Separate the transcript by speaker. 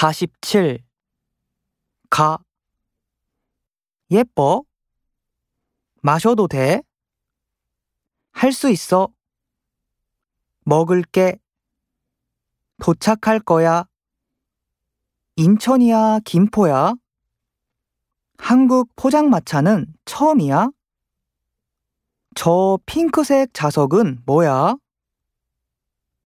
Speaker 1: 47 가 예뻐? 마셔도 돼? 할 수 있어? 먹을게. 도착할 거야. 인천이야, 김포야? 한국 포장마차는 처음이야? 저 핑크색 자석은 뭐야?